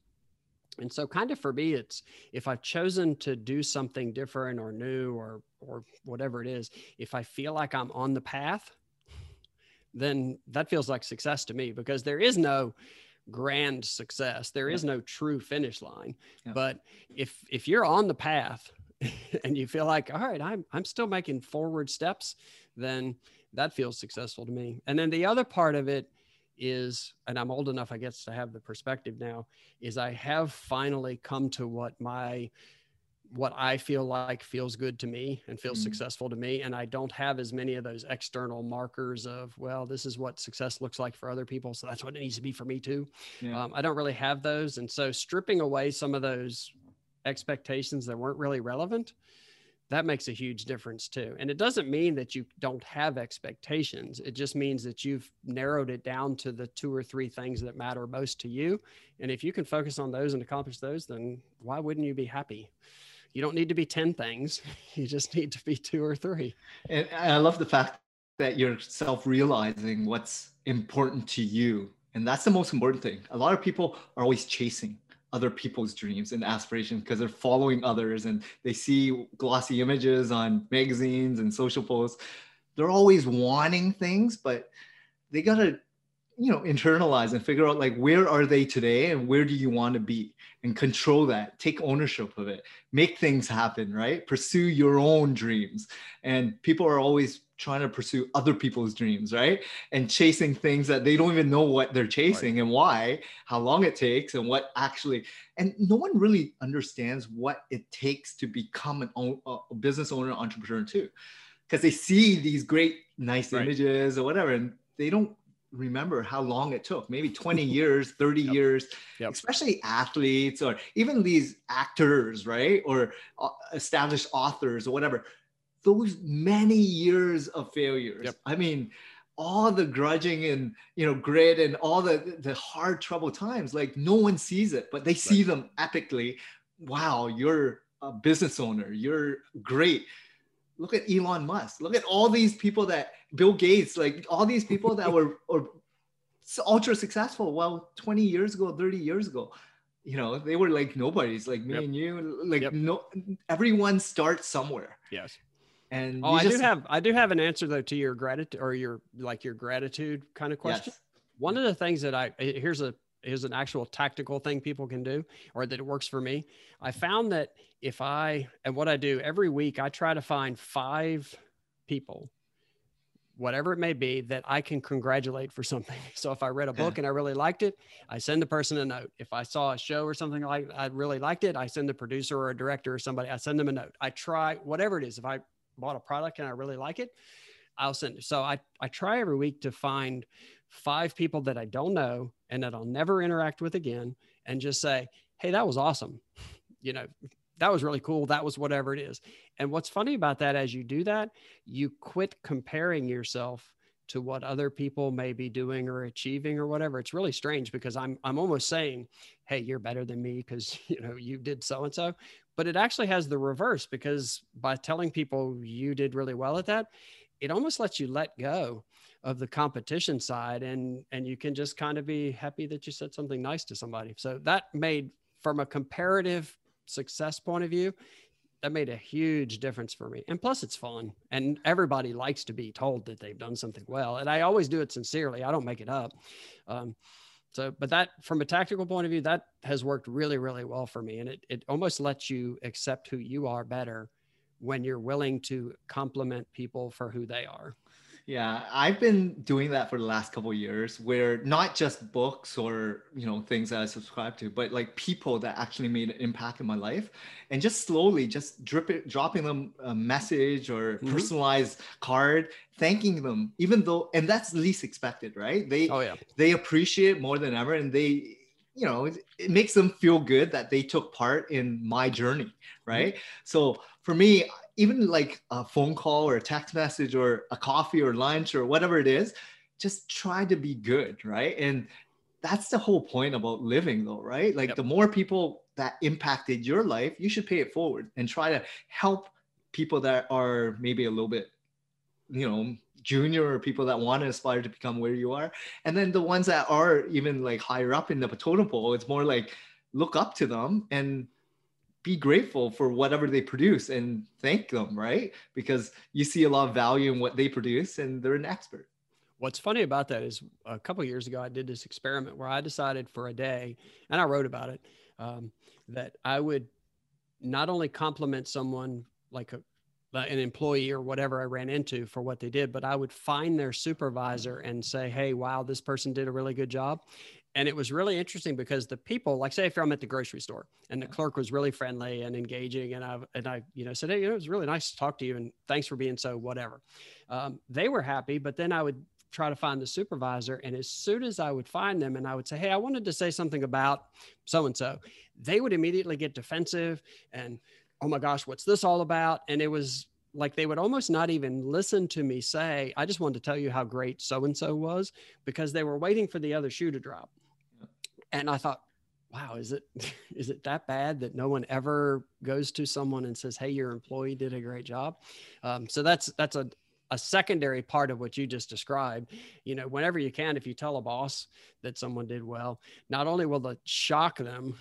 And so kind of for me, it's if I've chosen to do something different or new or or whatever it is, if I feel like I'm on the path, then that feels like success to me because there is no grand success. There is no true finish line. Yeah. But if if you're on the path and you feel like, all right, I'm I'm still making forward steps, then that feels successful to me. And then the other part of it is, and I'm old enough, I guess, to have the perspective now, is I have finally come to what my what I feel like feels good to me and feels mm-hmm. successful to me. And I don't have as many of those external markers of, well, this is what success looks like for other people. So that's what it needs to be for me too. Yeah. Um, I don't really have those. And so stripping away some of those expectations that weren't really relevant, that makes a huge difference too. And it doesn't mean that you don't have expectations. It just means that you've narrowed it down to the two or three things that matter most to you. And if you can focus on those and accomplish those, then why wouldn't you be happy? You don't need to be 10 things. You just need to be two or three. And I love the fact that you're self realizing what's important to you. And that's the most important thing. A lot of people are always chasing other people's dreams and aspirations because they're following others and they see glossy images on magazines and social posts. They're always wanting things, but they got to you know internalize and figure out like where are they today and where do you want to be? And control that. Take ownership of it. Make things happen right? Pursue your own dreams. And people are always trying to pursue other people's dreams right and chasing things that they don't even know what they're chasing right. and why how long it takes and what actually and no one really understands what it takes to become an own, a business owner entrepreneur too because they see these great nice right. images or whatever and they don't remember how long it took maybe 20 years 30 yep. years yep. especially athletes or even these actors right or uh, established authors or whatever those many years of failures yep. i mean all the grudging and you know grit and all the the hard trouble times like no one sees it but they see right. them epically wow you're a business owner you're great look at Elon Musk. Look at all these people that Bill Gates, like all these people that were or ultra successful. Well, 20 years ago, 30 years ago, you know, they were like nobodies, like me yep. and you. Like yep. no, everyone starts somewhere. Yes. And oh, I just, do have I do have an answer though to your gratitude or your like your gratitude kind of question. Yes. One of the things that I eh, here's a here's an actual tactical thing people can do or that it works for me. I found that if I, and what I do every week, I try to find five people, whatever it may be, that I can congratulate for something. So if I read a book and I really liked it, I send the person a note. If I saw a show or something like I really liked it, I send the producer or a director or somebody, I send them a note. I try whatever it is. If I bought a product and I really like it, I'll send. So I, I try every week to find five people that I don't know and that I'll never interact with again and just say, Hey, that was awesome. You know, that was really cool. That was whatever it is. And what's funny about that, as you do that, you quit comparing yourself to what other people may be doing or achieving or whatever. It's really strange because I'm I'm almost saying, "Hey, you're better than me because you know you did so and so," but it actually has the reverse because by telling people you did really well at that, it almost lets you let go of the competition side and and you can just kind of be happy that you said something nice to somebody. So that made from a comparative success point of view that made a huge difference for me. And plus it's fun and everybody likes to be told that they've done something well. And i always do it sincerely. I don't make it up. Um, so but that from a tactical point of view that has worked really really well for me and it, it almost lets you accept who you are better when you're willing to compliment people for who they are yeah, I've been doing that for the last couple years where not just books or, you know, things that I subscribe to, but like people that actually made an impact in my life and just slowly just drip it, dropping them a message or mm-hmm. personalized card, thanking them, even though, and that's least expected, right? They, oh, yeah. they appreciate more than ever and they, you know, it, it makes them feel good that they took part in my journey, right? Mm-hmm. So for me, even like a phone call or a text message or a coffee or lunch or whatever it is, just try to be good, right? And that's the whole point about living, though, right? Like yep. the more people that impacted your life, you should pay it forward and try to help people that are maybe a little bit, you know, junior or people that want to aspire to become where you are. And then the ones that are even like higher up in the totem pole, it's more like look up to them and be grateful for whatever they produce and thank them, right? Because you see a lot of value in what they produce and they're an expert. What's funny about that is a couple years ago, I did this experiment where I decided for a day, and I wrote about it, um, that I would not only compliment someone like a, an employee or whatever I ran into for what they did, but I would find their supervisor and say, Hey, wow, this person did a really good job and it was really interesting because the people like say if i'm at the grocery store and the clerk was really friendly and engaging and i and i you know said hey you know, it was really nice to talk to you and thanks for being so whatever um, they were happy but then i would try to find the supervisor and as soon as i would find them and i would say hey i wanted to say something about so and so they would immediately get defensive and oh my gosh, what's this all about? And it was like they would almost not even listen to me say, I just wanted to tell you how great so and so was because they were waiting for the other shoe to drop. And I thought, wow, is it is it that bad that no one ever goes to someone and says, "Hey, your employee did a great job"? Um, so that's that's a a secondary part of what you just described. You know, whenever you can, if you tell a boss that someone did well, not only will it shock them,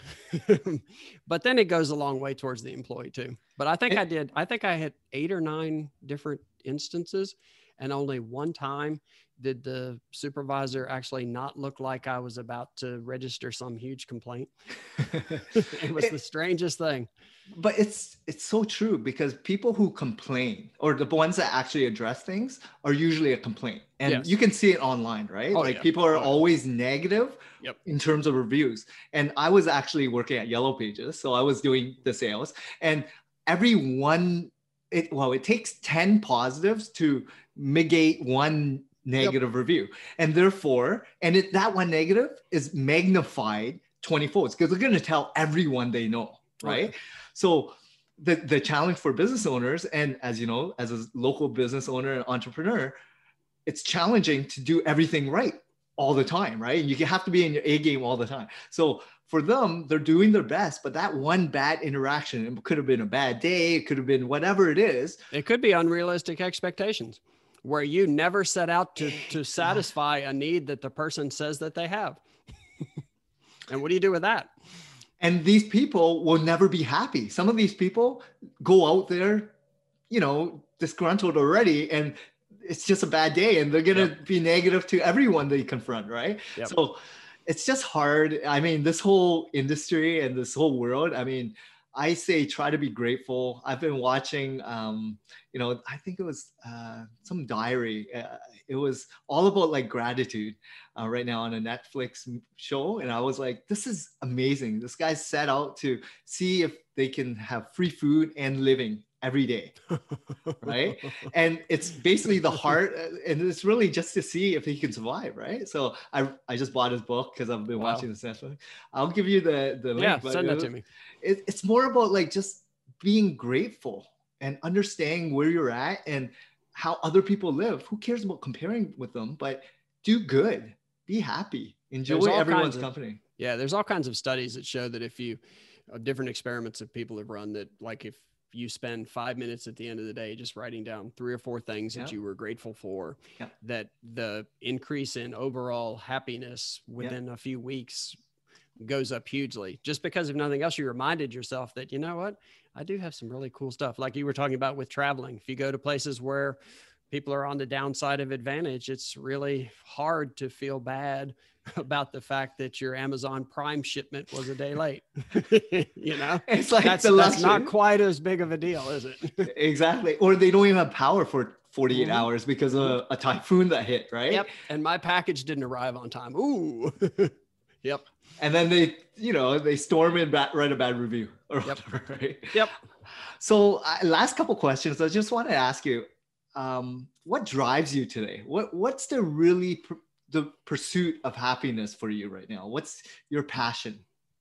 but then it goes a long way towards the employee too. But I think I did. I think I had eight or nine different instances, and only one time did the supervisor actually not look like I was about to register some huge complaint? it was the strangest thing. But it's it's so true because people who complain or the ones that actually address things are usually a complaint. And yes. you can see it online, right? Oh, like yeah. people are oh, always negative yep. in terms of reviews. And I was actually working at Yellow Pages, so I was doing the sales and every one it well it takes 10 positives to mitigate one negative yep. review. And therefore, and it, that one negative is magnified 20 folds because they're going to tell everyone they know, right? So the, the challenge for business owners, and as you know, as a local business owner and entrepreneur, it's challenging to do everything right all the time, right? And you have to be in your A game all the time. So for them, they're doing their best, but that one bad interaction, it could have been a bad day, it could have been whatever it is. It could be unrealistic expectations where you never set out to to satisfy a need that the person says that they have. and what do you do with that? And these people will never be happy. Some of these people go out there, you know, disgruntled already and it's just a bad day and they're going to yep. be negative to everyone they confront, right? Yep. So it's just hard. I mean, this whole industry and this whole world, I mean, I say try to be grateful. I've been watching, um, you know, I think it was uh, some diary. Uh, it was all about like gratitude uh, right now on a Netflix show. And I was like, this is amazing. This guy set out to see if they can have free food and living every day right? And it's basically the heart uh, and it's really just to see if he can survive right? So i i just bought his book because i've been wow. watching the Netflix. i'll give you the the link yeah send that to me. it, it's more about like just being grateful and understanding where you're at and how other people live. Who cares about comparing with them but do good. Be happy. Enjoy everyone's of, company. Yeah there's all kinds of studies that show that if you uh, different experiments that people have run that like if you spend five minutes at the end of the day just writing down three or four things that you were grateful for, that the increase in overall happiness within a few weeks goes up hugely. Just because of nothing else, you reminded yourself that, you know what, I do have some really cool stuff. Like you were talking about with traveling. If you go to places where people are on the downside of advantage, it's really hard to feel bad about the fact that your Amazon Prime shipment was a day late. you know, it's like that's, that's, not quite as big of a deal, is it? exactly. Or they don't even have power for 48 mm-hmm. hours because of a typhoon that hit, right? Yep. And my package didn't arrive on time. Ooh. yep. And then they, you know, they storm in, bat, write a bad review or yep. whatever, right? Yep. So, uh, last couple questions. I just want to ask you, um, what drives you today? What What's the really pr- the pursuit of happiness for you right now? What's your passion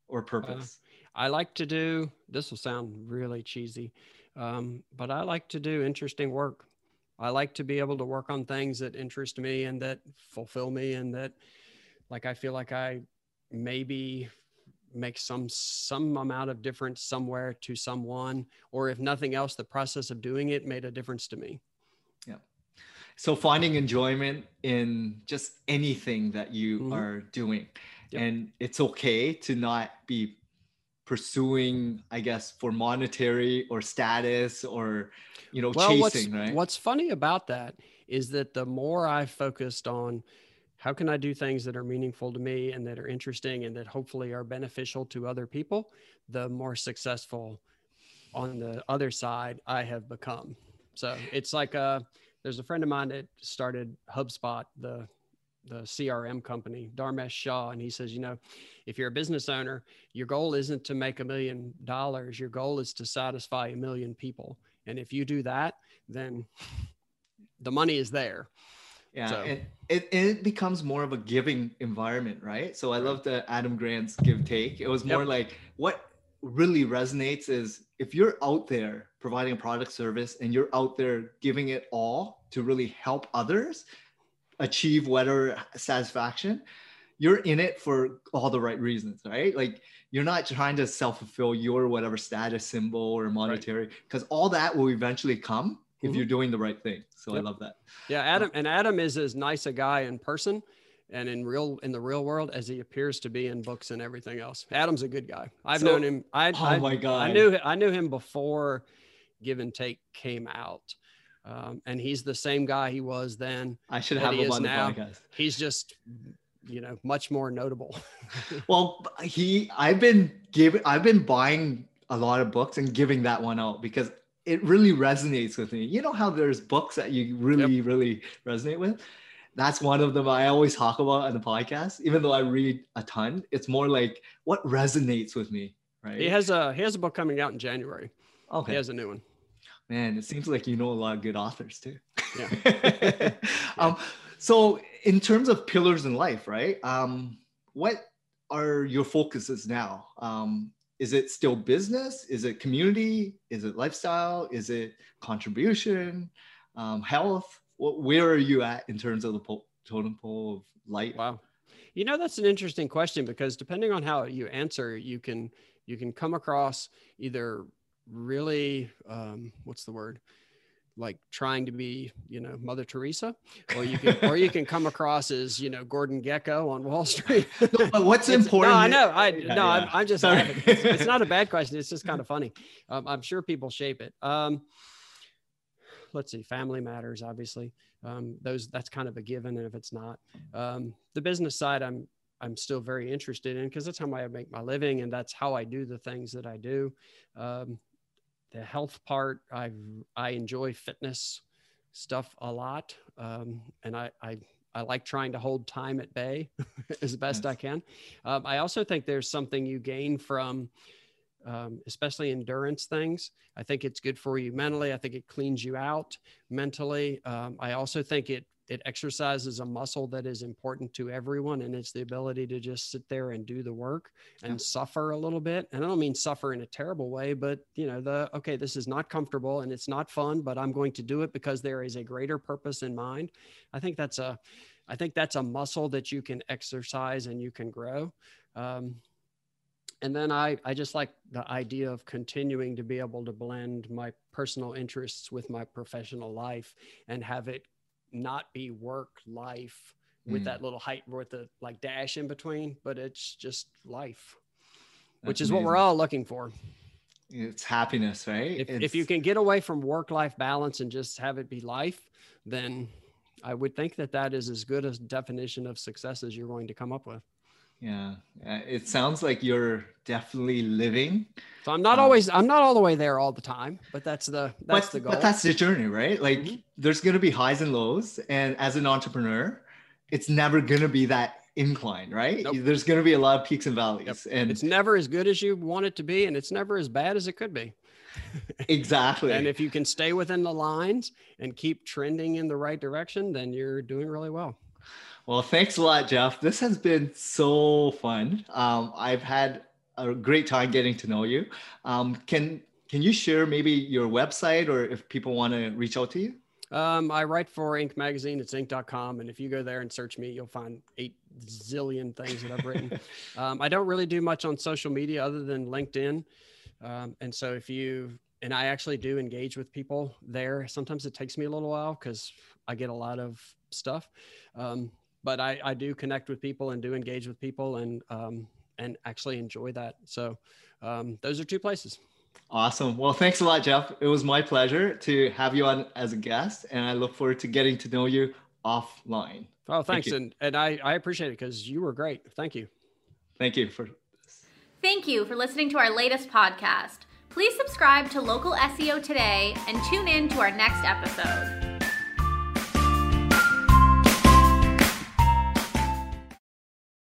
or purpose? Uh, I like to do, this will sound really cheesy, um, but I like to do interesting work. I like to be able to work on things that interest me and that fulfill me and that like I feel like I maybe make some some amount of difference somewhere to someone or if nothing else the process of doing it made a difference to me so finding enjoyment in just anything that you mm-hmm. are doing yep. and it's okay to not be pursuing i guess for monetary or status or you know well, chasing what's, right what's funny about that is that the more i focused on how can i do things that are meaningful to me and that are interesting and that hopefully are beneficial to other people the more successful on the other side i have become so it's like a there's a friend of mine that started HubSpot, the the CRM company, Dharmesh Shah, and he says, you know, if you're a business owner, your goal isn't to make a million dollars. Your goal is to satisfy a million people. And if you do that, then the money is there. Yeah, so. and it, it becomes more of a giving environment, right? So I love the Adam Grant's give take. It was more yep. like what really resonates is if you're out there providing a product service and you're out there giving it all to really help others achieve whatever satisfaction, you're in it for all the right reasons, right? Like you're not trying to self-fulfill your whatever status symbol or monetary because right. all that will eventually come if mm-hmm. you're doing the right thing. So yep. I love that. Yeah, Adam and Adam is as nice a guy in person and in real in the real world as he appears to be in books and everything else. Adam's a good guy. I've so, known him. I, oh I, my god! I knew I knew him before Give and Take came out, um, and he's the same guy he was then. I should have him on now. the podcast. He's just you know much more notable. well, he I've been giving I've been buying a lot of books and giving that one out because it really resonates with me. You know how there's books that you really yep. really resonate with that's one of them I always talk about on the podcast. Even though I read a ton, it's more like what resonates with me, right? He has a he has a book coming out in January. Okay, he has a new one. Man, it seems like you know a lot of good authors too. Yeah. yeah. Um, so in terms of pillars in life, right? Um, what are your focuses now? Um, is it still business? Is it community? Is it lifestyle? Is it contribution? Um, health? Where are you at in terms of the po- totem pole of light? Wow. You know, that's an interesting question because depending on how you answer, you can you can come across either really um, what's the word like trying to be you know mother teresa or you can or you can come across as you know Gordon Gekko on wall street no, but what's important no i know i yeah, no yeah. I'm, I'm, just it's, it's, not a bad question it's just kind of funny um, i'm sure people shape it um, let's see, family matters, obviously. Um, those that's kind of a given. And if it's not, um, the business side, I'm I'm still very interested in because that's how I make my living and that's how I do the things that I do. Um, the health part, I I enjoy fitness stuff a lot, um, and I, I I like trying to hold time at bay as best yes. I can. Um, I also think there's something you gain from um, especially endurance things. I think it's good for you mentally. I think it cleans you out mentally. Um, I also think it it exercises a muscle that is important to everyone, and it's the ability to just sit there and do the work and yeah. suffer a little bit. And I don't mean suffer in a terrible way, but you know, the okay, this is not comfortable and it's not fun, but I'm going to do it because there is a greater purpose in mind. I think that's a I think that's a muscle that you can exercise and you can grow. Um, and then I, I just like the idea of continuing to be able to blend my personal interests with my professional life and have it not be work life with mm. that little height with the like dash in between, but it's just life, That's which is amazing. what we're all looking for. It's happiness, right? If, if you can get away from work life balance and just have it be life, then I would think that that is as good a definition of success as you're going to come up with. Yeah, it sounds like you're definitely living. So I'm not um, always, I'm not all the way there all the time, but that's the that's but, the goal. But that's the journey, right? Like mm-hmm. there's gonna be highs and lows, and as an entrepreneur, it's never gonna be that incline, right? Nope. There's gonna be a lot of peaks and valleys, yep. and it's never as good as you want it to be, and it's never as bad as it could be. exactly. and if you can stay within the lines and keep trending in the right direction, then you're doing really well. Well, thanks a lot, Jeff. This has been so fun. Um, I've had a great time getting to know you. Um, can can you share maybe your website or if people want to reach out to you? Um, I write for Inc. magazine. It's inc.com. And if you go there and search me, you'll find eight zillion things that I've written. um, I don't really do much on social media other than LinkedIn. Um, and so if you, and I actually do engage with people there. Sometimes it takes me a little while because I get a lot of stuff. Um, but I, I do connect with people and do engage with people and um, and actually enjoy that. So um, those are two places. Awesome. Well, thanks a lot, Jeff. It was my pleasure to have you on as a guest, and I look forward to getting to know you offline. Oh, thanks, Thank and and I I appreciate it because you were great. Thank you. Thank you for. Thank you for listening to our latest podcast. Please subscribe to Local SEO today and tune in to our next episode.